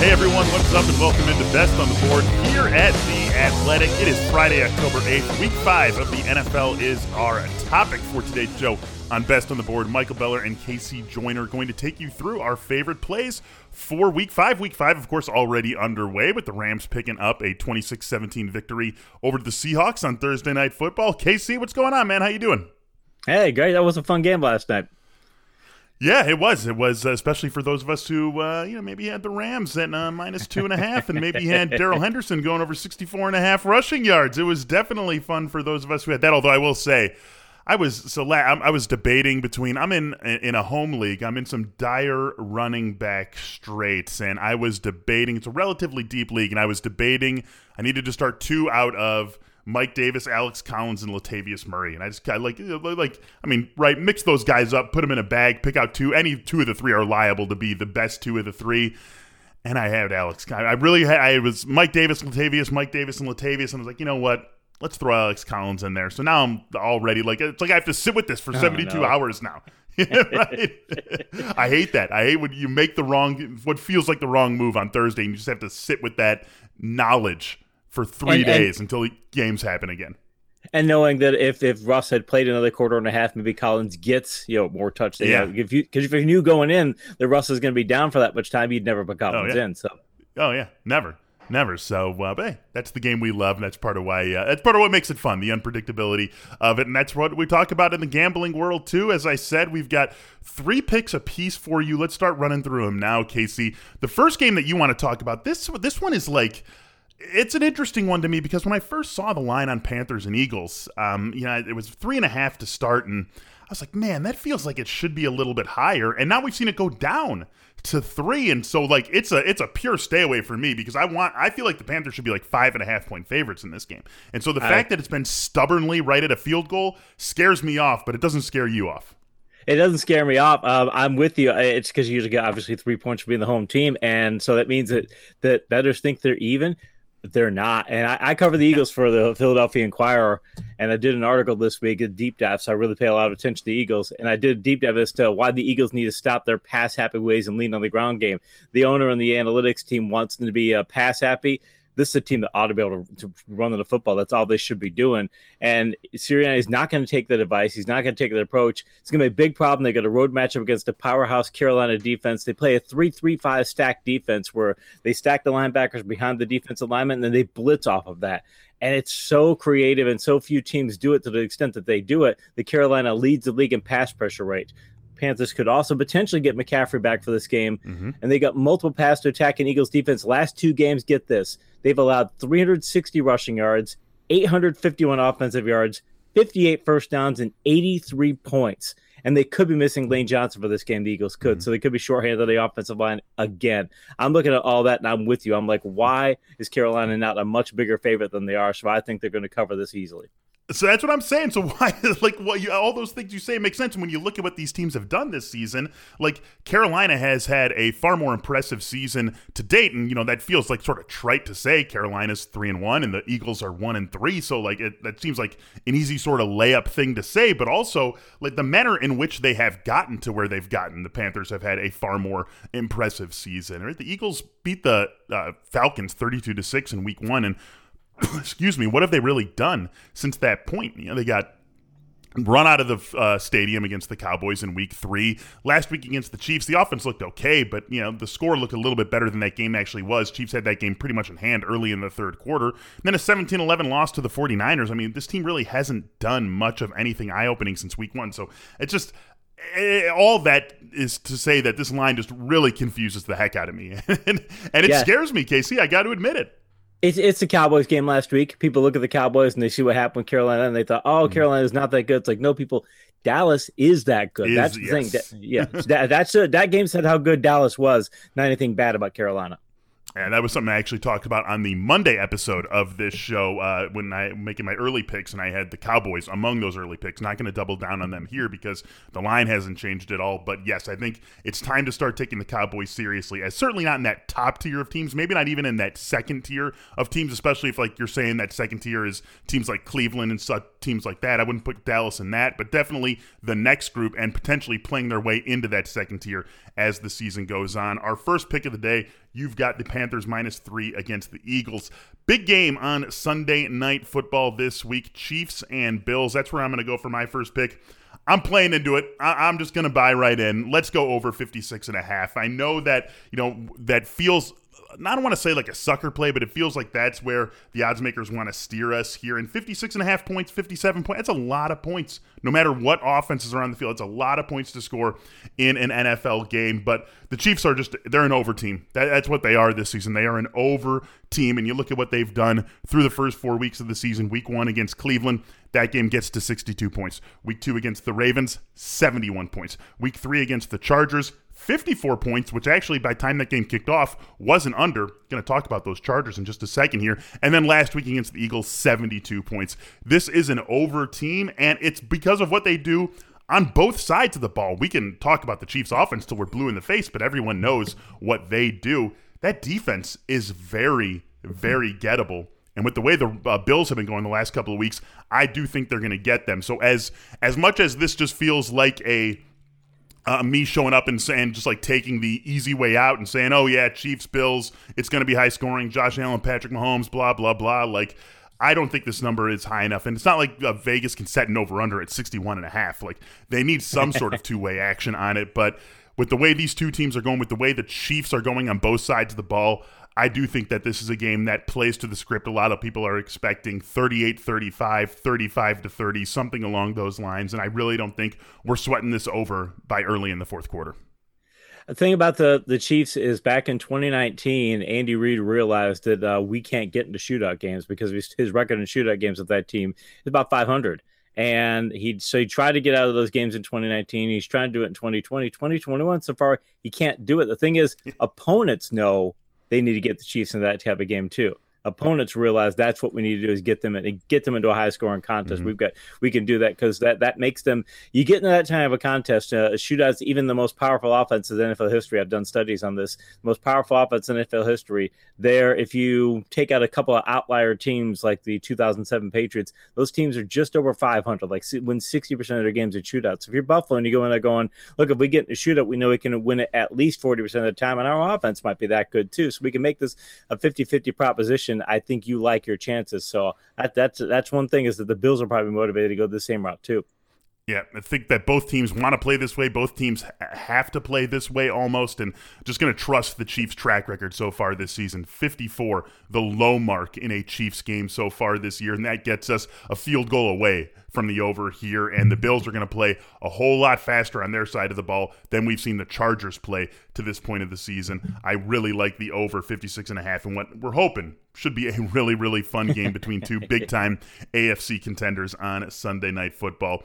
Hey everyone, what's up and welcome into Best on the Board here at The Athletic. It is Friday, October 8th. Week 5 of the NFL is our topic for today's show on Best on the Board. Michael Beller and Casey Joyner going to take you through our favorite plays for Week 5. Week 5, of course, already underway with the Rams picking up a 26-17 victory over the Seahawks on Thursday Night Football. Casey, what's going on, man? How you doing? Hey, great. That was a fun game last night. Yeah, it was. It was uh, especially for those of us who, uh, you know, maybe had the Rams at uh, minus two and a half, and maybe had Darrell Henderson going over 64 and a half rushing yards. It was definitely fun for those of us who had that. Although I will say, I was so la- I was debating between. I'm in in a home league. I'm in some dire running back straits, and I was debating. It's a relatively deep league, and I was debating. I needed to start two out of Mike Davis, Alex Collins, and Latavius Murray. And I just kind of like, like, I mean, right, mix those guys up, put them in a bag, pick out two. Any two of the three are liable to be the best two of the three. And I had Alex. I really had, I was Mike Davis, Latavius, Mike Davis, and Latavius. And I was like, you know what? Let's throw Alex Collins in there. So now I'm already like, it's like I have to sit with this for oh, 72 no. hours now. right? I hate that. I hate when you make the wrong, what feels like the wrong move on Thursday, and you just have to sit with that knowledge for three and, days and, until games happen again. And knowing that if, if Russ had played another quarter and a half, maybe Collins gets you know more touchdowns. Yeah. if you because if you knew going in that Russ is going to be down for that much time, you'd never put Collins oh, yeah. in. So. Oh yeah, never, never. So, uh, but hey, that's the game we love, and that's part of why. Uh, that's part of what makes it fun, the unpredictability of it, and that's what we talk about in the gambling world too. As I said, we've got three picks a piece for you. Let's start running through them now, Casey. The first game that you want to talk about this this one is like it's an interesting one to me because when I first saw the line on Panthers and Eagles, um, you know, it was three and a half to start, and I was like, man, that feels like it should be a little bit higher. And now we've seen it go down to three, and so like it's a it's a pure stay away for me because I want I feel like the Panthers should be like five and a half point favorites in this game, and so the I, fact that it's been stubbornly right at a field goal scares me off, but it doesn't scare you off. It doesn't scare me off. Um, I'm with you. It's because you usually get obviously three points for being the home team, and so that means that that bettors think they're even they're not. And I, I, cover the Eagles for the Philadelphia Inquirer, and I did an article this week, a deep dive. So I really pay a lot of attention to the Eagles. And I did a deep dive as to why the Eagles need to stop their pass happy ways and lean on the ground game. The owner and the analytics team wants them to be uh, pass happy this is a team that ought to be able to, to run the football. That's all they should be doing. And Sirianni is not going to take that advice. He's not going to take that approach. It's going to be a big problem. They got a road matchup against a powerhouse Carolina defense. They play a 3 3 5 stack defense where they stack the linebackers behind the defensive lineman and then they blitz off of that and it's so creative and so few teams do it to the extent that they do it. The Carolina leads the league in pass pressure rate. Panthers could also potentially get McCaffrey back for this game. Mm-hmm. And they got multiple pass to attack in Eagles defense. Last two games, get this. They've allowed 360 rushing yards, 851 offensive yards, 58 first downs, and 83 points. And they could be missing Lane Johnson for this game. The Eagles could. Mm-hmm. So they could be shorthanded on the offensive line again. I'm looking at all that and I'm with you. I'm like, why is Carolina not a much bigger favorite than they are? So I think they're going to cover this easily. So that's what I'm saying. So why, like, what you, all those things you say make sense when you look at what these teams have done this season. Like Carolina has had a far more impressive season to date, and you know that feels like sort of trite to say. Carolina's three and one, and the Eagles are one and three. So like it, that seems like an easy sort of layup thing to say. But also like the manner in which they have gotten to where they've gotten, the Panthers have had a far more impressive season. Right, the Eagles beat the uh, Falcons thirty two to six in Week One, and excuse me, what have they really done since that point? You know, they got run out of the uh, stadium against the Cowboys in week three. Last week against the Chiefs, the offense looked okay, but you know the score looked a little bit better than that game actually was. Chiefs had that game pretty much in hand early in the third quarter. And then a 17-11 loss to the 49ers. I mean, this team really hasn't done much of anything eye-opening since week one. So it's just eh, all that is to say that this line just really confuses the heck out of me, and, and it yeah. scares me, Casey. I got to admit it. It's it's the Cowboys game last week. People look at the Cowboys and they see what happened with Carolina, and they thought, "Oh, mm-hmm. Carolina is not that good." It's like no, people. Dallas is that good. Is, that's the yes. thing. That, yeah, that, that's a, that game said how good Dallas was. Not anything bad about Carolina. And that was something I actually talked about on the Monday episode of this show uh, when I making my early picks, and I had the Cowboys among those early picks. Not going to double down on them here because the line hasn't changed at all. But yes, I think it's time to start taking the Cowboys seriously. As certainly not in that top tier of teams, maybe not even in that second tier of teams, especially if like you're saying that second tier is teams like Cleveland and such teams like that. I wouldn't put Dallas in that, but definitely the next group and potentially playing their way into that second tier as the season goes on. Our first pick of the day You've got the Panthers minus three against the Eagles. Big game on Sunday night football this week. Chiefs and Bills. That's where I'm going to go for my first pick. I'm playing into it. I- am just going to buy right in. Let's go over 56 and a half. I know that, you know, that feels I don't want to say like a sucker play, but it feels like that's where the odds makers want to steer us here. And 56 and a half points, 57 points, that's a lot of points. No matter what offenses are on the field, it's a lot of points to score in an NFL game. But the Chiefs are just, they're an over team. That, that's what they are this season. They are an over team. And you look at what they've done through the first four weeks of the season. Week one against Cleveland, that game gets to 62 points. Week two against the Ravens, 71 points. Week three against the Chargers, 54 points, which actually by time that game kicked off wasn't under. Going to talk about those Chargers in just a second here. And then last week against the Eagles, 72 points. This is an over team, and it's because of what they do on both sides of the ball. We can talk about the Chiefs' offense till we're blue in the face, but everyone knows what they do. That defense is very, very gettable. And with the way the uh, Bills have been going the last couple of weeks, I do think they're going to get them. So as as much as this just feels like a uh, me showing up and saying just like taking the easy way out and saying, "Oh yeah, Chiefs, Bills, it's going to be high scoring." Josh Allen, Patrick Mahomes, blah blah blah. Like, I don't think this number is high enough, and it's not like uh, Vegas can set an over under at 61 and a half. Like, they need some sort of two way action on it, but. With the way these two teams are going, with the way the Chiefs are going on both sides of the ball, I do think that this is a game that plays to the script. A lot of people are expecting 38 35, 35 to 30, something along those lines. And I really don't think we're sweating this over by early in the fourth quarter. The thing about the the Chiefs is back in 2019, Andy Reid realized that uh, we can't get into shootout games because his record in shootout games with that team is about 500 and he so he tried to get out of those games in 2019 he's trying to do it in 2020 2021 so far he can't do it the thing is opponents know they need to get the Chiefs in that type of game too opponents realize that's what we need to do is get them and get them into a high scoring contest. Mm-hmm. We've got we can do that because that that makes them you get into that kind of a contest. Uh, shootouts, even the most powerful offenses in NFL history. I've done studies on this. The most powerful offense in NFL history. There, if you take out a couple of outlier teams like the 2007 Patriots, those teams are just over 500. Like win 60 percent of their games in shootouts. If you're Buffalo and you go in there going, look, if we get in a shootout, we know we can win it at least 40 percent of the time, and our offense might be that good too. So we can make this a 50-50 proposition I think you like your chances. So that, that's that's one thing is that the Bills are probably motivated to go the same route too. Yeah, I think that both teams want to play this way. Both teams have to play this way almost, and just going to trust the Chiefs' track record so far this season. 54, the low mark in a Chiefs game so far this year, and that gets us a field goal away from the over here. And the Bills are going to play a whole lot faster on their side of the ball than we've seen the Chargers play to this point of the season. I really like the over 56 and a half, and what we're hoping should be a really, really fun game between two big time AFC contenders on Sunday Night Football.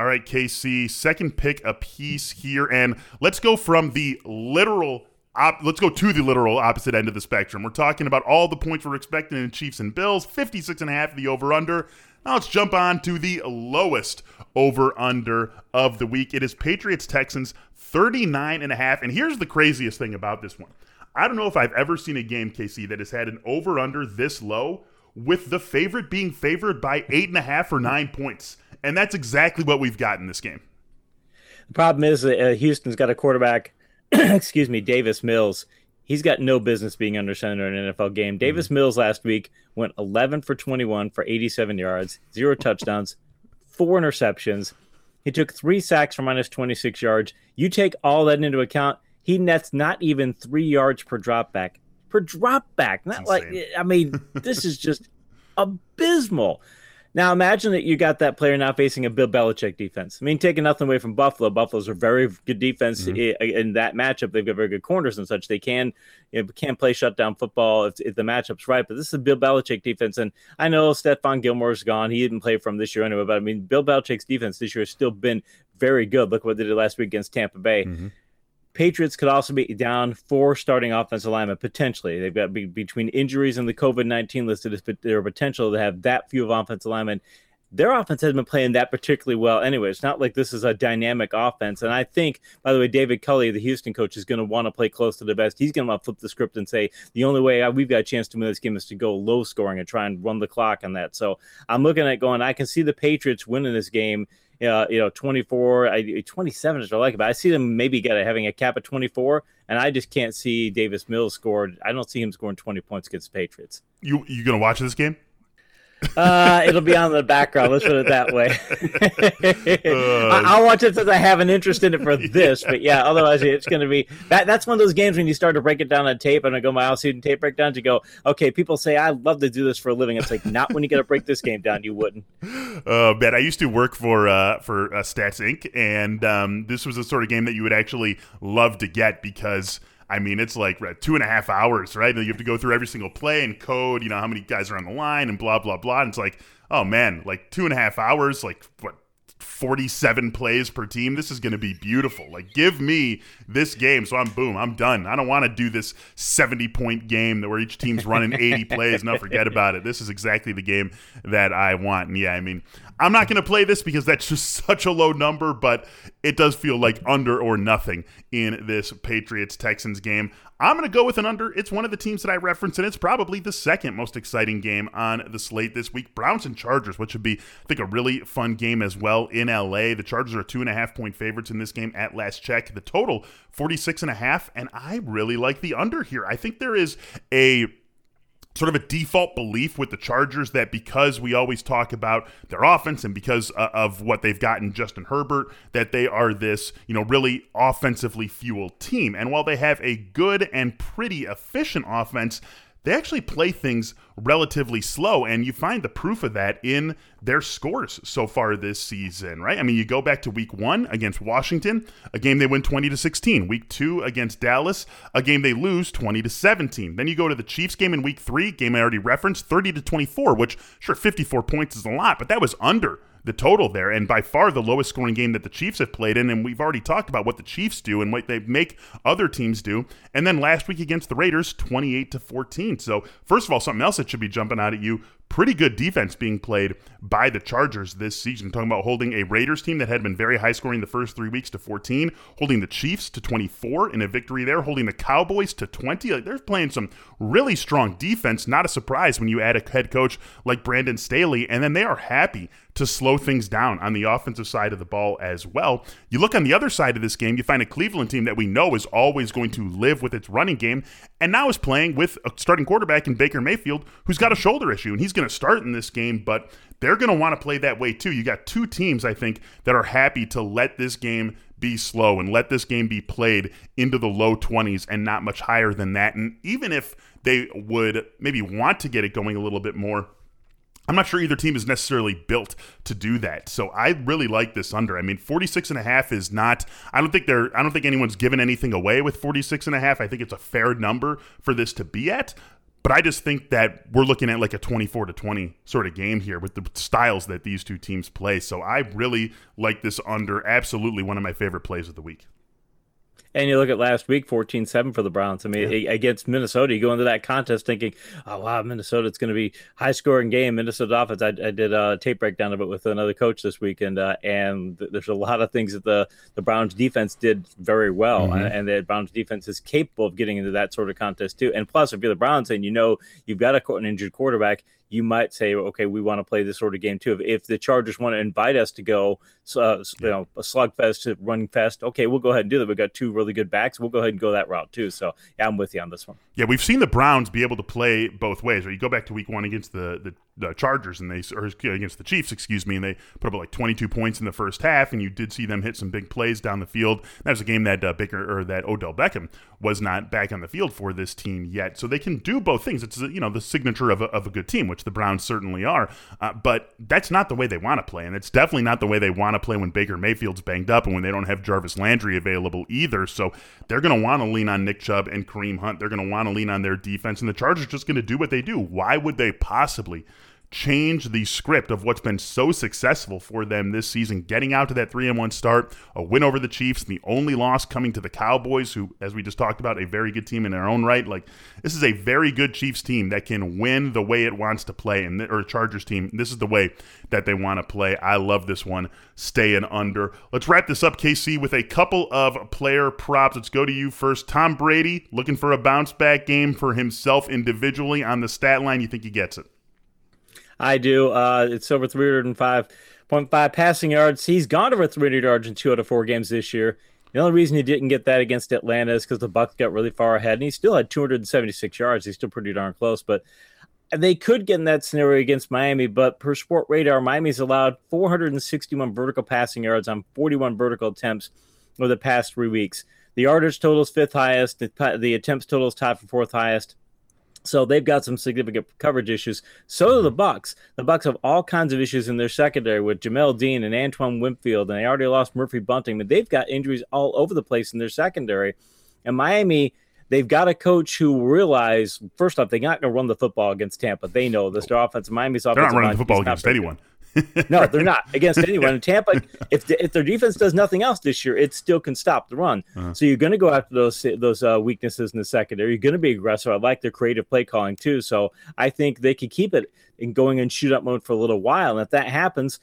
All right, Casey, second pick a piece here. And let's go from the literal Op, let's go to the literal opposite end of the spectrum. We're talking about all the points we're expecting in Chiefs and Bills, 56 and a half the over under. Now let's jump on to the lowest over under of the week. It is Patriots Texans 39 and a half. And here's the craziest thing about this one. I don't know if I've ever seen a game, Casey, that has had an over under this low with the favorite being favored by eight and a half or nine points. And that's exactly what we've got in this game. The problem is that uh, Houston's got a quarterback, excuse me, Davis Mills. He's got no business being under center in an NFL game. Davis mm-hmm. Mills last week went 11 for 21 for 87 yards, zero touchdowns, four interceptions. He took three sacks for minus 26 yards. You take all that into account, he nets not even three yards per drop back. Per drop back. Not like, I mean, this is just abysmal. Now imagine that you got that player now facing a Bill Belichick defense. I mean, taking nothing away from Buffalo. Buffalo's a very good defense mm-hmm. in that matchup. They've got very good corners and such. They can you know, can play shutdown football if, if the matchup's right. But this is a Bill Belichick defense, and I know Stephon Gilmore's gone. He didn't play from this year anyway. But I mean, Bill Belichick's defense this year has still been very good. Look what they did last week against Tampa Bay. Mm-hmm. Patriots could also be down four starting offensive linemen potentially. They've got be, between injuries and the COVID nineteen listed as their potential to have that few of offensive linemen. Their offense has been playing that particularly well anyway. It's not like this is a dynamic offense. And I think, by the way, David Culley, the Houston coach, is going to want to play close to the best. He's going to flip the script and say the only way we've got a chance to win this game is to go low scoring and try and run the clock on that. So I'm looking at going. I can see the Patriots winning this game uh, you know, 24, I, 27 is what I like, but I see them maybe get a, having a cap of 24, and I just can't see Davis Mills scored. I don't see him scoring 20 points against the Patriots. You you gonna watch this game? Uh, it'll be on the background. Let's put it that way. uh, I'll watch it since I have an interest in it for this. But yeah, otherwise it's going to be that. That's one of those games when you start to break it down on tape. And I go my all season tape breakdowns. You go, okay. People say I love to do this for a living. It's like not when you got to break this game down. You wouldn't. Oh man, I used to work for uh, for uh, Stats Inc. And um, this was the sort of game that you would actually love to get because I mean, it's like two and a half hours, right? And you have to go through every single play and code, you know, how many guys are on the line and blah, blah, blah. And it's like, oh man, like two and a half hours, like what, 47 plays per team. This is going to be beautiful. Like, give me this game. So I'm boom, I'm done. I don't want to do this 70 point game where each team's running 80 plays. No, forget about it. This is exactly the game that I want. And yeah, I mean, I'm not going to play this because that's just such a low number, but it does feel like under or nothing in this Patriots Texans game. I'm going to go with an under. It's one of the teams that I referenced, and it's probably the second most exciting game on the slate this week. Browns and Chargers, which should be, I think, a really fun game as well in LA. The Chargers are two and a half point favorites in this game at last check. The total, 46 and a half, and I really like the under here. I think there is a sort of a default belief with the Chargers that because we always talk about their offense and because uh, of what they've gotten Justin Herbert that they are this, you know, really offensively fueled team. And while they have a good and pretty efficient offense, they actually play things relatively slow. And you find the proof of that in their scores so far this season, right? I mean, you go back to week one against Washington, a game they win 20 to 16. Week two against Dallas, a game they lose 20 to 17. Then you go to the Chiefs game in week three, game I already referenced, 30 to 24, which sure 54 points is a lot, but that was under the total there, and by far the lowest scoring game that the Chiefs have played in. And we've already talked about what the Chiefs do and what they make other teams do. And then last week against the Raiders, 28 to 14. So, first of all, something else that should be jumping out at you pretty good defense being played by the Chargers this season. Talking about holding a Raiders team that had been very high scoring the first three weeks to 14, holding the Chiefs to 24 in a victory there, holding the Cowboys to 20. Like they're playing some really strong defense. Not a surprise when you add a head coach like Brandon Staley, and then they are happy to slow things down on the offensive side of the ball as well. You look on the other side of this game, you find a Cleveland team that we know is always going to live with its running game, and now is playing with a starting quarterback in Baker Mayfield who's got a shoulder issue, and he's going to start in this game, but they're going to want to play that way too. You got two teams, I think, that are happy to let this game be slow and let this game be played into the low 20s and not much higher than that. And even if they would maybe want to get it going a little bit more, I'm not sure either team is necessarily built to do that. So I really like this under. I mean, 46 and a half is not I don't think they're I don't think anyone's given anything away with 46 and a half. I think it's a fair number for this to be at. But I just think that we're looking at like a 24 to 20 sort of game here with the styles that these two teams play. So I really like this under. Absolutely one of my favorite plays of the week. And you look at last week, 14 7 for the Browns. I mean, yeah. against Minnesota, you go into that contest thinking, oh, wow, Minnesota, it's going to be high scoring game. Minnesota offense. I, I, did a tape breakdown of it with another coach this week, and uh, and there's a lot of things that the, the Browns defense did very well. Mm-hmm. And, and the Browns defense is capable of getting into that sort of contest, too. And plus, if you're the Browns and you know you've got a, an injured quarterback, you might say, okay, we want to play this sort of game too. If, the Chargers want to invite us to go, uh, you know, a slugfest to running fest, okay, we'll go ahead and do that. We've got two really good backs. We'll go ahead and go that route too. So yeah, I'm with you on this one. Yeah, we've seen the Browns be able to play both ways. Right, you go back to Week One against the the, the Chargers and they or against the Chiefs, excuse me, and they put up like 22 points in the first half, and you did see them hit some big plays down the field. That was a game that uh, Baker or that Odell Beckham was not back on the field for this team yet, so they can do both things. It's you know the signature of a, of a good team, which the Browns certainly are, uh, but that's not the way they want to play, and it's definitely not the way they want to play when Baker Mayfield's banged up and when they don't have Jarvis Landry available either. So they're going to want to lean on Nick Chubb and Kareem Hunt. They're going to want to lean on their defense, and the Chargers just going to do what they do. Why would they possibly? Change the script of what's been so successful for them this season, getting out to that 3 and 1 start, a win over the Chiefs, the only loss coming to the Cowboys, who, as we just talked about, a very good team in their own right. Like, this is a very good Chiefs team that can win the way it wants to play, and or Chargers team. This is the way that they want to play. I love this one. Staying under. Let's wrap this up, Casey, with a couple of player props. Let's go to you first. Tom Brady looking for a bounce back game for himself individually on the stat line. You think he gets it? I do. Uh, it's over 305.5 passing yards. He's gone over 300 yards in two out of four games this year. The only reason he didn't get that against Atlanta is because the Bucs got really far ahead, and he still had 276 yards. He's still pretty darn close, but they could get in that scenario against Miami. But per Sportradar, Miami's allowed 461 vertical passing yards on 41 vertical attempts over the past three weeks. The yardage total is fifth highest. The, the attempts total is tied for fourth highest. So they've got some significant coverage issues. So do the mm-hmm. Bucs. The Bucs have all kinds of issues in their secondary with Jamel Dean and Antoine Winfield, and they already lost Murphy Bunting, but they've got injuries all over the place in their secondary. And Miami, they've got a coach who realize first off they're not going to run the football against Tampa. They know this. Their offense, Miami's offense. They're not running the football against anyone no, they're not against anyone. In Tampa, if the, if their defense does nothing else this year, it still can stop the run. Uh-huh. So you're going to go after those those uh, weaknesses in the secondary. You're going to be aggressive. I like their creative play calling too. So I think they could keep it in going in shootout mode for a little while. And if that happens,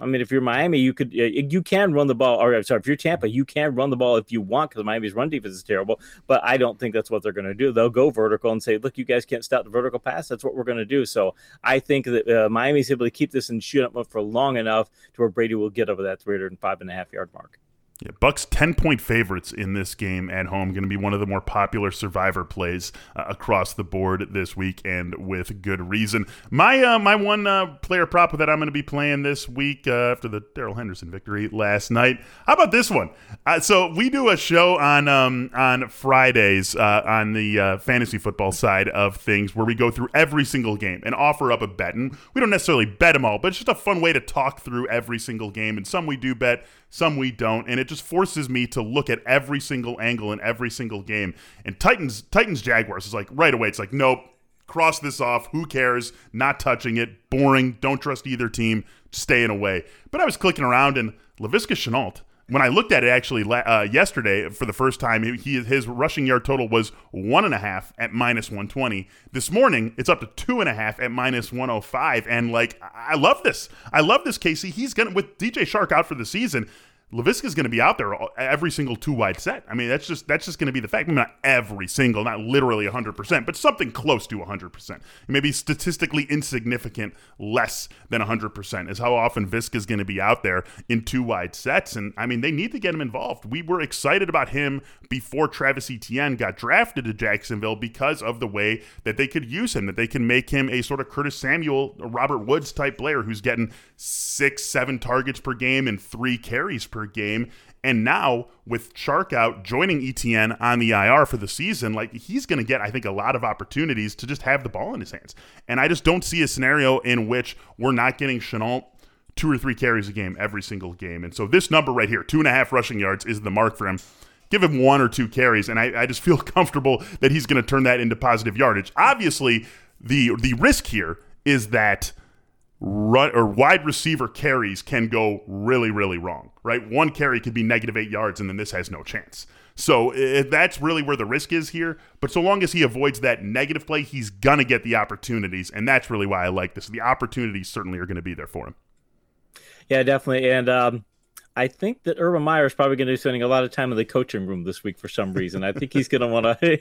I mean, if you're Miami, you could you can run the ball. Or sorry, if you're Tampa, you can run the ball if you want because Miami's run defense is terrible. But I don't think that's what they're going to do. They'll go vertical and say, "Look, you guys can't stop the vertical pass. That's what we're going to do." So I think that uh, Miami's able to keep this in shoot up for long enough to where Brady will get over that 305 and a half yard mark. Yeah, Bucs ten point favorites in this game at home. Going to be one of the more popular survivor plays uh, across the board this week, and with good reason. My uh, my one uh, player prop that I'm going to be playing this week uh, after the Darrell Henderson victory last night. How about this one? Uh, so we do a show on um, on Fridays uh, on the fantasy football side of things where we go through every single game and offer up a bet, and we don't necessarily bet them all, but it's just a fun way to talk through every single game. And some we do bet, some we don't, and it just forces me to look at every single angle in every single game. And Titans Titans Jaguars is like right away. It's like nope, cross this off. Who cares? Not touching it. Boring. Don't trust either team. Staying away. But I was clicking around and Laviska Shenault when I looked at it actually uh, yesterday for the first time, he, his rushing yard total was one and a half at minus 120. This morning, it's up to two and a half at minus 105. And like, I love this. I love this, Casey. He's going to, with DJ Chark out for the season, Laviska is going to be out there every single two wide set. I mean, that's just that's just going to be the fact. I mean, not every single, not literally 100%, but something close to 100%. Maybe statistically insignificant, less than 100% is how often Viska is going to be out there in two wide sets. And I mean, they need to get him involved. We were excited about him before Travis Etienne got drafted to Jacksonville because of the way that they could use him, that they can make him a sort of Curtis Samuel, Robert Woods type player who's getting six, seven targets per game and three carries per game. And now with Chark out joining Etienne on the IR for the season, like he's going to get, I think, a lot of opportunities to just have the ball in his hands. And I just don't see a scenario in which we're not getting Shenault two or three carries a game every single game. And so this number right here, two and a half rushing yards, is the mark for him. Give him one or two carries, and I, I just feel comfortable that he's going to turn that into positive yardage. Obviously, the the risk here is that run or wide receiver carries can go really, really wrong, right? One carry could be negative eight yards, and then this has no chance. So that's really where the risk is here. But so long as he avoids that negative play, he's gonna get the opportunities, and that's really why I like this. The opportunities certainly are going to be there for him. Yeah, definitely, and um, I think that Urban Meyer is probably going to be spending a lot of time in the coaching room this week for some reason. I think he's going to want to,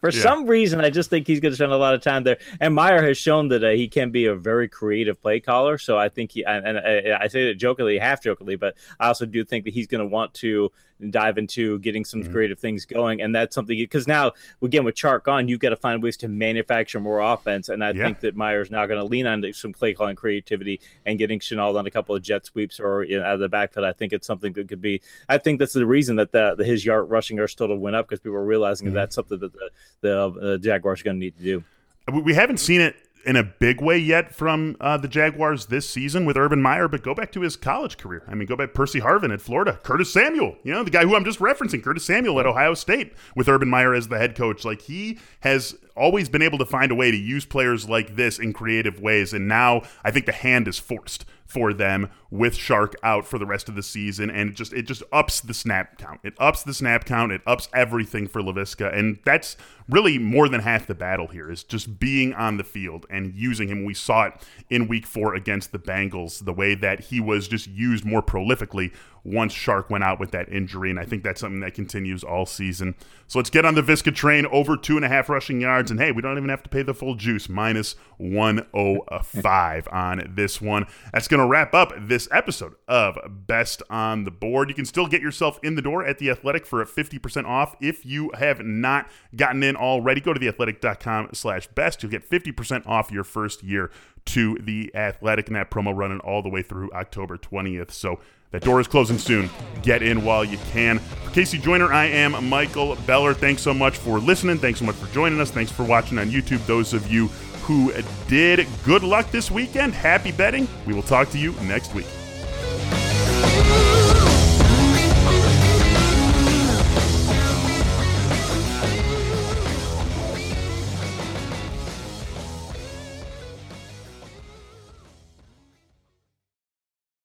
for yeah. some reason, I just think he's going to spend a lot of time there. And Meyer has shown that uh, he can be a very creative play caller. So I think he, and, and I, I say that jokingly, half jokingly, but I also do think that he's going to want to dive into getting some mm-hmm. creative things going. And that's something because now, again, with Chark on, you've got to find ways to manufacture more offense. And I yeah. think that Meyer's now going to lean on some play calling creativity and getting Shenault on a couple of jet sweeps or you know, out of the backfield. I think it's something that could be, I think that's the reason that the, the his yard rushing yards total went up because people are realizing mm-hmm. that that's something that the, the, the Jaguars are going to need to do. We haven't seen it in a big way yet from uh, the Jaguars this season with Urban Meyer, but go back to his college career. I mean, go back to Percy Harvin at Florida, Curtis Samuel, you know, the guy who I'm just referencing, Curtis Samuel at Ohio State with Urban Meyer as the head coach. Like he has always been able to find a way to use players like this in creative ways, and now I think the hand is forced for them with Chark out for the rest of the season, and it just it just ups the snap count. It ups the snap count. It ups everything for Laviska, and that's really more than half the battle here is just being on the field and using him. We saw it in Week Four against the Bengals, the way that he was just used more prolifically once Chark went out with that injury, and I think that's something that continues all season. So let's get on the Viska train over two and a half rushing yards, and hey, we don't even have to pay the full juice, minus 105 on this one. That's going to wrap up this episode of Best on the Board. You can still get yourself in the door at The Athletic for a 50% off if you have not gotten in already. Go to theathletic.com slash best. You'll get 50% off your first year to The Athletic, and that promo running all the way through October 20th. So that door is closing soon. Get in while you can. For Casey Joyner, I am Michael Beller. Thanks so much for listening. Thanks so much for joining us. Thanks for watching on YouTube. Those of you who did, good luck this weekend. Happy betting. We will talk to you next week.